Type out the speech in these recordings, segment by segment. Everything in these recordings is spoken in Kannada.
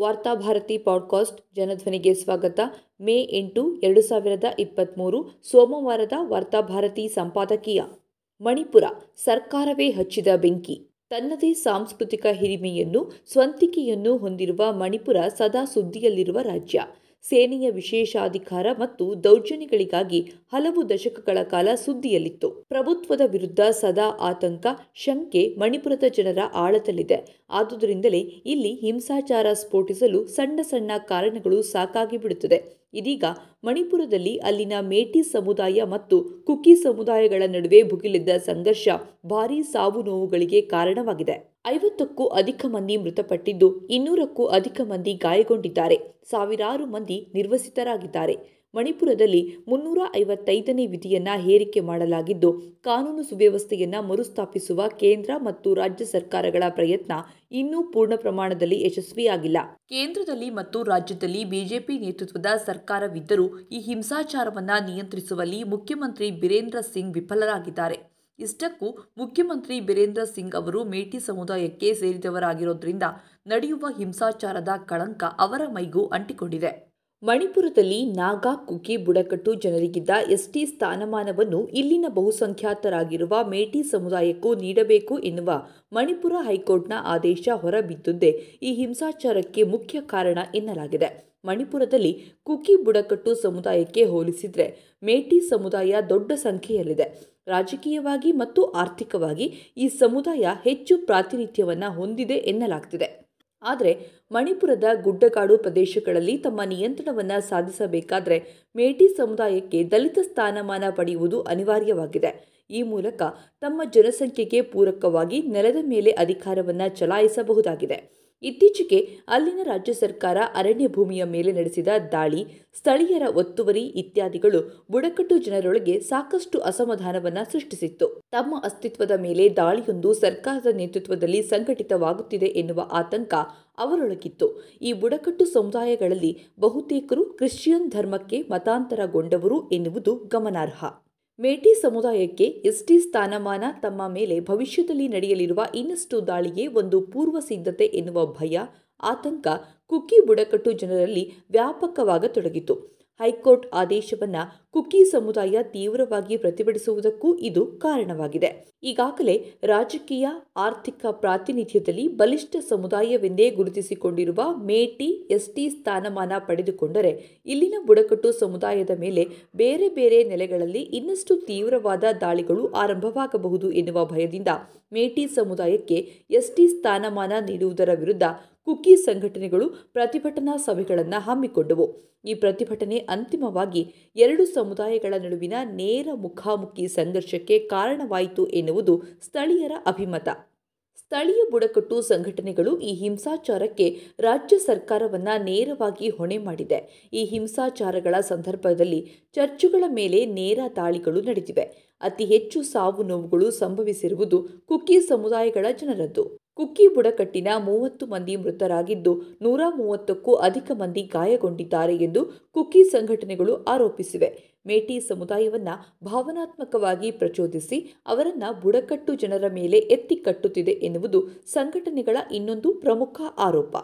ವಾರ್ತಾಭಾರತಿ ಪಾಡ್ಕಾಸ್ಟ್ ಜನಧ್ವನಿಗೆ ಸ್ವಾಗತ. ಮೇ ಎಂಟು, ಎರಡು ಸಾವಿರದ ಇಪ್ಪತ್ತ್ಮೂರು ಸೋಮವಾರದ ವಾರ್ತಾಭಾರತಿ ಸಂಪಾದಕೀಯ. ಮಣಿಪುರ, ಸರ್ಕಾರವೇ ಹಚ್ಚಿದ ಬೆಂಕಿ. ತನ್ನದೇ ಸಾಂಸ್ಕೃತಿಕ ಹಿರಿಮೆಯನ್ನು, ಸ್ವಂತಿಕೆಯನ್ನು ಹೊಂದಿರುವ ಮಣಿಪುರ ಸದಾ ಸುದ್ದಿಯಲ್ಲಿರುವ ರಾಜ್ಯ. ಸೇನೆಯ ವಿಶೇಷಾಧಿಕಾರ ಮತ್ತು ದೌರ್ಜನ್ಯಗಳಿಗಾಗಿ ಹಲವು ದಶಕಗಳ ಕಾಲ ಸುದ್ದಿಯಲ್ಲಿತ್ತು. ಪ್ರಭುತ್ವದ ವಿರುದ್ಧ ಸದಾ ಆತಂಕ, ಶಂಕೆ, ಮಣಿಪುರದ ಜನರ ಆಳದಲ್ಲಿದೆ ಆದುದರಿಂದಲೇ ಇಲ್ಲಿ ಹಿಂಸಾಚಾರ ಸ್ಫೋಟಿಸಲು ಸಣ್ಣ ಸಣ್ಣ ಕಾರಣಗಳು ಸಾಕಾಗಿ ಬಿಡುತ್ತದೆ. ಇದೀಗ ಮಣಿಪುರದಲ್ಲಿ ಅಲ್ಲಿನ ಮೇಟಿ ಸಮುದಾಯ ಮತ್ತು ಕುಕಿ ಸಮುದಾಯಗಳ ನಡುವೆ ಭುಗಿಲಿದ್ದ ಸಂಘರ್ಷ ಭಾರೀ ಸಾವು ನೋವುಗಳಿಗೆ ಕಾರಣವಾಗಿದೆ. ಐವತ್ತಕ್ಕೂ ಅಧಿಕ ಮಂದಿ ಮೃತಪಟ್ಟಿದ್ದು ಇನ್ನೂರಕ್ಕೂ ಅಧಿಕ ಮಂದಿ ಗಾಯಗೊಂಡಿದ್ದಾರೆ. ಸಾವಿರಾರು ಮಂದಿ ನಿರ್ವಸಿತರಾಗಿದ್ದಾರೆ. ಮಣಿಪುರದಲ್ಲಿ ಮುನ್ನೂರ ಐವತ್ತೈದನೇ ವಿಧಿಯನ್ನು ಹೇರಿಕೆ ಮಾಡಲಾಗಿದ್ದು, ಕಾನೂನು ಸುವ್ಯವಸ್ಥೆಯನ್ನ ಮರುಸ್ಥಾಪಿಸುವ ಕೇಂದ್ರ ಮತ್ತು ರಾಜ್ಯ ಸರ್ಕಾರಗಳ ಪ್ರಯತ್ನ ಇನ್ನೂ ಪೂರ್ಣ ಪ್ರಮಾಣದಲ್ಲಿ ಯಶಸ್ವಿಯಾಗಿಲ್ಲ. ಕೇಂದ್ರದಲ್ಲಿ ಮತ್ತು ರಾಜ್ಯದಲ್ಲಿ ಬಿಜೆಪಿ ನೇತೃತ್ವದ ಸರ್ಕಾರವಿದ್ದರೂ ಈ ಹಿಂಸಾಚಾರವನ್ನು ನಿಯಂತ್ರಿಸುವಲ್ಲಿ ಮುಖ್ಯಮಂತ್ರಿ ಬಿರೇಂದ್ರ ಸಿಂಗ್ ವಿಫಲರಾಗಿದ್ದಾರೆ. ಇಷ್ಟಕ್ಕೂ ಮುಖ್ಯಮಂತ್ರಿ ಬೀರೇಂದ್ರ ಸಿಂಗ್ ಅವರು ಮೇಟಿ ಸಮುದಾಯಕ್ಕೆ ಸೇರಿದವರಾಗಿರೋದ್ರಿಂದ ನಡೆಯುವ ಹಿಂಸಾಚಾರದ ಕಳಂಕ ಅವರ ಮೈಗೂ ಅಂಟಿಕೊಂಡಿದೆ. ಮಣಿಪುರದಲ್ಲಿ ನಾಗಾ ಕುಕಿ ಬುಡಕಟ್ಟು ಜನರಿಗಿದ್ದ ಎಸ್ಟಿ ಸ್ಥಾನಮಾನವನ್ನು ಇಲ್ಲಿನ ಬಹುಸಂಖ್ಯಾತರಾಗಿರುವ ಮೇಟಿ ಸಮುದಾಯಕ್ಕೂ ನೀಡಬೇಕು ಎನ್ನುವ ಮಣಿಪುರ ಹೈಕೋರ್ಟ್ನ ಆದೇಶ ಹೊರಬಿದ್ದುದೇ. ಈ ಹಿಂಸಾಚಾರಕ್ಕೆ ಮುಖ್ಯ ಕಾರಣ ಎನ್ನಲಾಗಿದೆ. ಮಣಿಪುರದಲ್ಲಿ ಕುಕಿ ಬುಡಕಟ್ಟು ಸಮುದಾಯಕ್ಕೆ ಹೋಲಿಸಿದರೆ ಮೇಟಿ ಸಮುದಾಯ ದೊಡ್ಡ ಸಂಖ್ಯೆಯಲ್ಲಿದೆ. ರಾಜಕೀಯವಾಗಿ ಮತ್ತು ಆರ್ಥಿಕವಾಗಿ ಈ ಸಮುದಾಯ ಹೆಚ್ಚು ಪ್ರಾತಿನಿಧ್ಯವನ್ನು ಹೊಂದಿದೆ ಎನ್ನಲಾಗ್ತಿದೆ. ಆದರೆ ಮಣಿಪುರದ ಗುಡ್ಡಗಾಡು ಪ್ರದೇಶಗಳಲ್ಲಿ ತಮ್ಮ ನಿಯಂತ್ರಣವನ್ನು ಸಾಧಿಸಬೇಕಾದರೆ ಮೇಟಿ ಸಮುದಾಯಕ್ಕೆ ದಲಿತ ಸ್ಥಾನಮಾನ ಪಡೆಯುವುದು ಅನಿವಾರ್ಯವಾಗಿದೆ. ಈ ಮೂಲಕ ತಮ್ಮ ಜನಸಂಖ್ಯೆಗೆ ಪೂರಕವಾಗಿ ನೆಲದ ಮೇಲೆ ಅಧಿಕಾರವನ್ನು ಚಲಾಯಿಸಬಹುದಾಗಿದೆ. ಇತ್ತೀಚೆಗೆ ಅಲ್ಲಿನ ರಾಜ್ಯ ಸರ್ಕಾರ ಅರಣ್ಯ ಭೂಮಿಯ ಮೇಲೆ ನಡೆಸಿದ ದಾಳಿ, ಸ್ಥಳೀಯರ ಒತ್ತುವರಿ ಇತ್ಯಾದಿಗಳು ಬುಡಕಟ್ಟು ಜನರೊಳಗೆ ಸಾಕಷ್ಟು ಅಸಮಾಧಾನವನ್ನು ಸೃಷ್ಟಿಸಿತ್ತು. ತಮ್ಮ ಅಸ್ತಿತ್ವದ ಮೇಲೆ ದಾಳಿಯೊಂದು ಸರ್ಕಾರದ ನೇತೃತ್ವದಲ್ಲಿ ಸಂಘಟಿತವಾಗುತ್ತಿದೆ ಎನ್ನುವ ಆತಂಕ ಅವರೊಳಗಿತ್ತು. ಈ ಬುಡಕಟ್ಟು ಸಮುದಾಯಗಳಲ್ಲಿ ಬಹುತೇಕರು ಕ್ರಿಶ್ಚಿಯನ್ ಧರ್ಮಕ್ಕೆ ಮತಾಂತರಗೊಂಡವರು ಎನ್ನುವುದು ಗಮನಾರ್ಹ. ಮೇಟಿ ಸಮುದಾಯಕ್ಕೆ ಎಸ್ಟಿ ಸ್ಥಾನಮಾನ ತಮ್ಮ ಮೇಲೆ ಭವಿಷ್ಯದಲ್ಲಿ ನಡೆಯಲಿರುವ ಇನ್ನಷ್ಟು ದಾಳಿಗೆ ಒಂದು ಪೂರ್ವ ಸಿದ್ಧತೆ ಎನ್ನುವ ಭಯ, ಆತಂಕ, ಕುಕ್ಕಿ ಬುಡಕಟ್ಟು ಜನರಲ್ಲಿ ವ್ಯಾಪಕವಾಗತೊಡಗಿತು. ಹೈಕೋರ್ಟ್ ಆದೇಶವನ್ನ ಕುಕ್ಕಿ ಸಮುದಾಯ ತೀವ್ರವಾಗಿ ಪ್ರತಿಭಟಿಸುವುದಕ್ಕೂ ಇದು ಕಾರಣವಾಗಿದೆ. ಈಗಾಗಲೇ ರಾಜಕೀಯ, ಆರ್ಥಿಕ ಪ್ರಾತಿನಿಧ್ಯದಲ್ಲಿ ಬಲಿಷ್ಠ ಸಮುದಾಯವೆಂದೇ ಗುರುತಿಸಿಕೊಂಡಿರುವ ಮೇಟಿ, ಎಸ್ಟಿ ಸ್ಥಾನಮಾನ ಪಡೆದುಕೊಂಡರೆ ಇಲ್ಲಿನ ಬುಡಕಟ್ಟು ಸಮುದಾಯದ ಮೇಲೆ ಬೇರೆ ಬೇರೆ ನೆಲೆಗಳಲ್ಲಿ ಇನ್ನಷ್ಟು ತೀವ್ರವಾದ ದಾಳಿಗಳು ಆರಂಭವಾಗಬಹುದು ಎನ್ನುವ ಭಯದಿಂದ ಮೇಟಿ ಸಮುದಾಯಕ್ಕೆ ಎಸ್ಟಿ ಸ್ಥಾನಮಾನ ನೀಡುವುದರ ವಿರುದ್ಧ ಕುಕಿ ಸಂಘಟನೆಗಳು ಪ್ರತಿಭಟನಾ ಸಭೆಗಳನ್ನು ಹಮ್ಮಿಕೊಂಡವು. ಈ ಪ್ರತಿಭಟನೆ ಅಂತಿಮವಾಗಿ ಎರಡು ಸಮುದಾಯಗಳ ನಡುವಿನ ನೇರ ಮುಖಾಮುಖಿ ಸಂಘರ್ಷಕ್ಕೆ ಕಾರಣವಾಯಿತು ಎನ್ನುವುದು ಸ್ಥಳೀಯರ ಅಭಿಮತ. ಸ್ಥಳೀಯ ಬುಡಕಟ್ಟು ಸಂಘಟನೆಗಳು ಈ ಹಿಂಸಾಚಾರಕ್ಕೆ ರಾಜ್ಯ ಸರ್ಕಾರವನ್ನ ನೇರವಾಗಿ ಹೊಣೆ ಮಾಡಿದೆ. ಈ ಹಿಂಸಾಚಾರಗಳ ಸಂದರ್ಭದಲ್ಲಿ ಚರ್ಚುಗಳ ಮೇಲೆ ನೇರ ದಾಳಿಗಳು ನಡೆದಿವೆ. ಅತಿ ಹೆಚ್ಚು ಸಾವು ನೋವುಗಳು ಸಂಭವಿಸಿರುವುದು ಕುಕ್ಕಿ ಸಮುದಾಯಗಳ ಜನರದ್ದು. ಕುಕ್ಕಿ ಬುಡಕಟ್ಟಿನ ಮೂವತ್ತು ಮಂದಿ ಮೃತರಾಗಿದ್ದು ನೂರ ಮೂವತ್ತಕ್ಕೂ ಅಧಿಕ ಮಂದಿ ಗಾಯಗೊಂಡಿದ್ದಾರೆ ಎಂದು ಕುಕ್ಕಿ ಸಂಘಟನೆಗಳು ಆರೋಪಿಸಿವೆ. ಮೇಟಿ ಸಮುದಾಯವನ್ನ ಭಾವನಾತ್ಮಕವಾಗಿ ಪ್ರಚೋದಿಸಿ ಅವರನ್ನು ಬುಡಕಟ್ಟು ಜನರ ಮೇಲೆ ಎತ್ತಿ ಕಟ್ಟುತ್ತಿದೆ ಎನ್ನುವುದು ಸಂಘಟನೆಗಳ ಇನ್ನೊಂದು ಪ್ರಮುಖ ಆರೋಪ.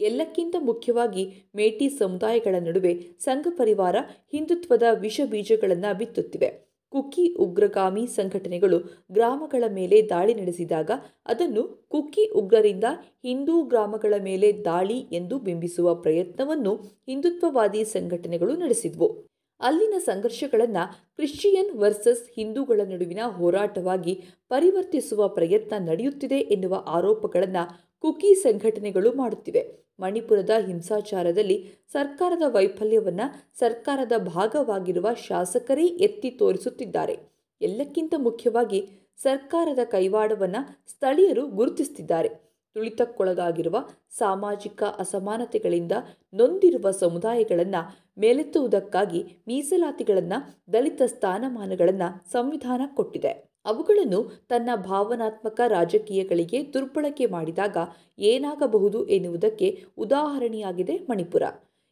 ಎಲ್ಲಕ್ಕಿಂತ ಮುಖ್ಯವಾಗಿ ಮೇಟಿ ಸಮುದಾಯಗಳ ನಡುವೆ ಸಂಘ ಪರಿವಾರ ಹಿಂದುತ್ವದ ವಿಷ ಬೀಜಗಳನ್ನು ಬಿತ್ತುತ್ತಿವೆ. ಕುಕ್ಕಿ ಉಗ್ರಗಾಮಿ ಸಂಘಟನೆಗಳು ಗ್ರಾಮಗಳ ಮೇಲೆ ದಾಳಿ ನಡೆಸಿದಾಗ ಅದನ್ನು ಕುಕ್ಕಿ ಉಗ್ರರಿಂದ ಹಿಂದೂ ಗ್ರಾಮಗಳ ಮೇಲೆ ದಾಳಿ ಎಂದು ಬಿಂಬಿಸುವ ಪ್ರಯತ್ನವನ್ನು ಹಿಂದುತ್ವವಾದಿ ಸಂಘಟನೆಗಳು ನಡೆಸಿದ್ವು. ಅಲ್ಲಿನ ಸಂಘರ್ಷಗಳನ್ನು ಕ್ರಿಶ್ಚಿಯನ್ ವರ್ಸಸ್ ಹಿಂದೂಗಳ ನಡುವಿನ ಹೋರಾಟವಾಗಿ ಪರಿವರ್ತಿಸುವ ಪ್ರಯತ್ನ ನಡೆಯುತ್ತಿದೆ ಎನ್ನುವ ಆರೋಪಗಳನ್ನು ಕುಕ್ಕಿ ಸಂಘಟನೆಗಳು ಮಾಡುತ್ತಿವೆ. ಮಣಿಪುರದ ಹಿಂಸಾಚಾರದಲ್ಲಿ ಸರ್ಕಾರದ ವೈಫಲ್ಯವನ್ನು ಸರ್ಕಾರದ ಭಾಗವಾಗಿರುವ ಶಾಸಕರೇ ಎತ್ತಿ ತೋರಿಸುತ್ತಿದ್ದಾರೆ. ಎಲ್ಲಕ್ಕಿಂತ ಮುಖ್ಯವಾಗಿ ಸರ್ಕಾರದ ಕೈವಾಡವನ್ನು ಸ್ಥಳೀಯರು ಗುರುತಿಸುತ್ತಿದ್ದಾರೆ. ತುಳಿತಕ್ಕೊಳಗಾಗಿರುವ ಸಾಮಾಜಿಕ ಅಸಮಾನತೆಗಳಿಂದ ನೊಂದಿರುವ ಸಮುದಾಯಗಳನ್ನು ಮೇಲೆತ್ತುವುದಕ್ಕಾಗಿ ಮೀಸಲಾತಿಗಳನ್ನು ದಲಿತ ಸ್ಥಾನಮಾನಗಳನ್ನು ಸಂವಿಧಾನ ಕೊಟ್ಟಿದೆ. ಅವುಗಳನ್ನು ತನ್ನ ಭಾವನಾತ್ಮಕ ರಾಜಕೀಯಗಳಿಗೆ ದುರ್ಬಳಕೆ ಮಾಡಿದಾಗ ಏನಾಗಬಹುದು ಎನ್ನುವುದಕ್ಕೆ ಉದಾಹರಣೆಯಾಗಿದೆ ಮಣಿಪುರ.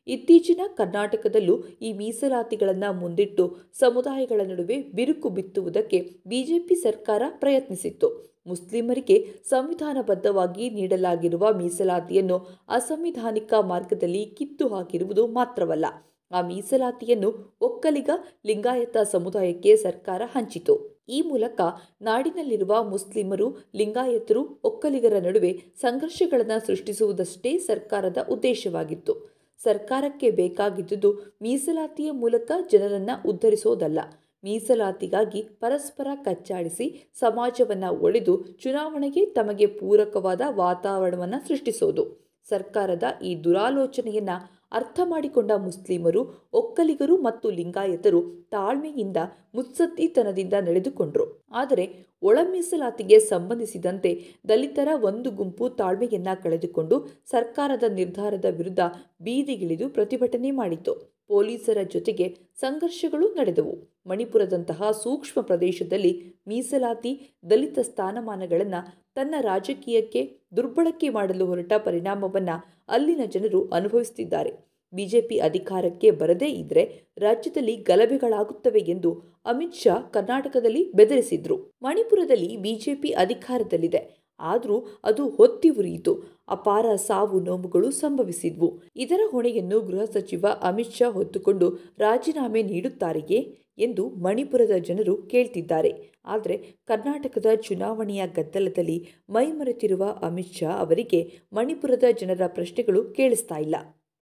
ಇತ್ತೀಚಿನ ಕರ್ನಾಟಕದಲ್ಲೂ ಈ ಮೀಸಲಾತಿಗಳನ್ನು ಮುಂದಿಟ್ಟು ಸಮುದಾಯಗಳ ನಡುವೆ ಬಿರುಕು ಬಿತ್ತುವುದಕ್ಕೆ ಬಿಜೆಪಿ ಸರ್ಕಾರ ಪ್ರಯತ್ನಿಸಿತ್ತು. ಮುಸ್ಲಿಮರಿಗೆ ಸಂವಿಧಾನಬದ್ಧವಾಗಿ ನೀಡಲಾಗಿರುವ ಮೀಸಲಾತಿಯನ್ನು ಅಸಂವಿಧಾನಿಕ ಮಾರ್ಗದಲ್ಲಿ ಕಿತ್ತು ಹಾಕಿರುವುದು ಮಾತ್ರವಲ್ಲ. ಆ ಮೀಸಲಾತಿಯನ್ನು ಒಕ್ಕಲಿಗ ಲಿಂಗಾಯತ ಸಮುದಾಯಕ್ಕೆ ಸರ್ಕಾರ ಹಂಚಿತು. ಈ ಮೂಲಕ ನಾಡಿನಲ್ಲಿರುವ ಮುಸ್ಲಿಮರು, ಲಿಂಗಾಯತರು, ಒಕ್ಕಲಿಗರ ನಡುವೆ ಸಂಘರ್ಷಗಳನ್ನು ಸೃಷ್ಟಿಸುವುದಷ್ಟೇ ಸರ್ಕಾರದ ಉದ್ದೇಶವಾಗಿತ್ತು. ಸರ್ಕಾರಕ್ಕೆ ಬೇಕಾಗಿದ್ದುದು ಮೀಸಲಾತಿಯ ಮೂಲಕ ಜನರನ್ನು ಉದ್ಧರಿಸೋದಲ್ಲ. ಮೀಸಲಾತಿಗಾಗಿ ಪರಸ್ಪರ ಕಚ್ಚಾಡಿಸಿ ಸಮಾಜವನ್ನು ಒಡೆದು ಚುನಾವಣೆಗೆ ತಮಗೆ ಪೂರಕವಾದ ವಾತಾವರಣವನ್ನು ಸೃಷ್ಟಿಸೋದು. ಸರ್ಕಾರದ ಈ ದುರಾಲೋಚನೆಯನ್ನ ಅರ್ಥ ಮಾಡಿಕೊಂಡ ಮುಸ್ಲಿಮರು, ಒಕ್ಕಲಿಗರು ಮತ್ತು ಲಿಂಗಾಯತರು ತಾಳ್ಮೆಯಿಂದ ಮುತ್ಸದ್ದಿತನದಿಂದ ನಡೆದುಕೊಂಡರು. ಆದರೆ ಒಳ ಮೀಸಲಾತಿಗೆ ಸಂಬಂಧಿಸಿದಂತೆ ದಲಿತರ ಒಂದು ಗುಂಪು ತಾಳ್ಮೆಯನ್ನ ಕಳೆದುಕೊಂಡು ಸರ್ಕಾರದ ನಿರ್ಧಾರದ ವಿರುದ್ಧ ಬೀದಿಗಿಳಿದು ಪ್ರತಿಭಟನೆ ಮಾಡಿತು ಪೊಲೀಸರ ಜೊತೆಗೆ ಸಂಘರ್ಷಗಳು ನಡೆದವು. ಮಣಿಪುರದಂತಹ ಸೂಕ್ಷ್ಮ ಪ್ರದೇಶದಲ್ಲಿ ಮೀಸಲಾತಿ, ದಲಿತ ಸ್ಥಾನಮಾನಗಳನ್ನು ತನ್ನ ರಾಜಕೀಯಕ್ಕೆ ದುರ್ಬಳಕೆ ಮಾಡಲು ಹೊರಟ ಪರಿಣಾಮವನ್ನು ಅಲ್ಲಿನ ಜನರು ಅನುಭವಿಸುತ್ತಿದ್ದಾರೆ ಬಿಜೆಪಿ ಅಧಿಕಾರಕ್ಕೆ ಬರದೇ ಇದ್ರೆ ರಾಜ್ಯದಲ್ಲಿ ಗಲಭೆಗಳಾಗುತ್ತವೆ ಎಂದು ಅಮಿತ್ ಶಾ ಕರ್ನಾಟಕದಲ್ಲಿ ಬೆದರಿಸಿದ್ರು. ಮಣಿಪುರದಲ್ಲಿ ಬಿಜೆಪಿ ಅಧಿಕಾರದಲ್ಲಿದೆ. ಆದರೂ ಅದು ಹೊತ್ತಿ ಉರಿಯಿತು. ಅಪಾರ ಸಾವು ನೋವುಗಳು ಸಂಭವಿಸಿದ್ವು. ಇದರ ಹೊಣೆಯನ್ನು ಗೃಹ ಸಚಿವ ಅಮಿತ್ ಶಾ ಹೊತ್ತುಕೊಂಡು ರಾಜೀನಾಮೆ ನೀಡುತ್ತಾರೆಯೇ ಎಂದು ಮಣಿಪುರದ ಜನರು ಕೇಳ್ತಿದ್ದಾರೆ. ಆದರೆ ಕರ್ನಾಟಕದ ಚುನಾವಣೆಯ ಗದ್ದಲದಲ್ಲಿ ಮೈಮರೆತಿರುವ ಅಮಿತ್ ಶಾ ಅವರಿಗೆ ಮಣಿಪುರದ ಜನರ ಪ್ರಶ್ನೆಗಳು ಕೇಳಿಸ್ತಾ ಇಲ್ಲ.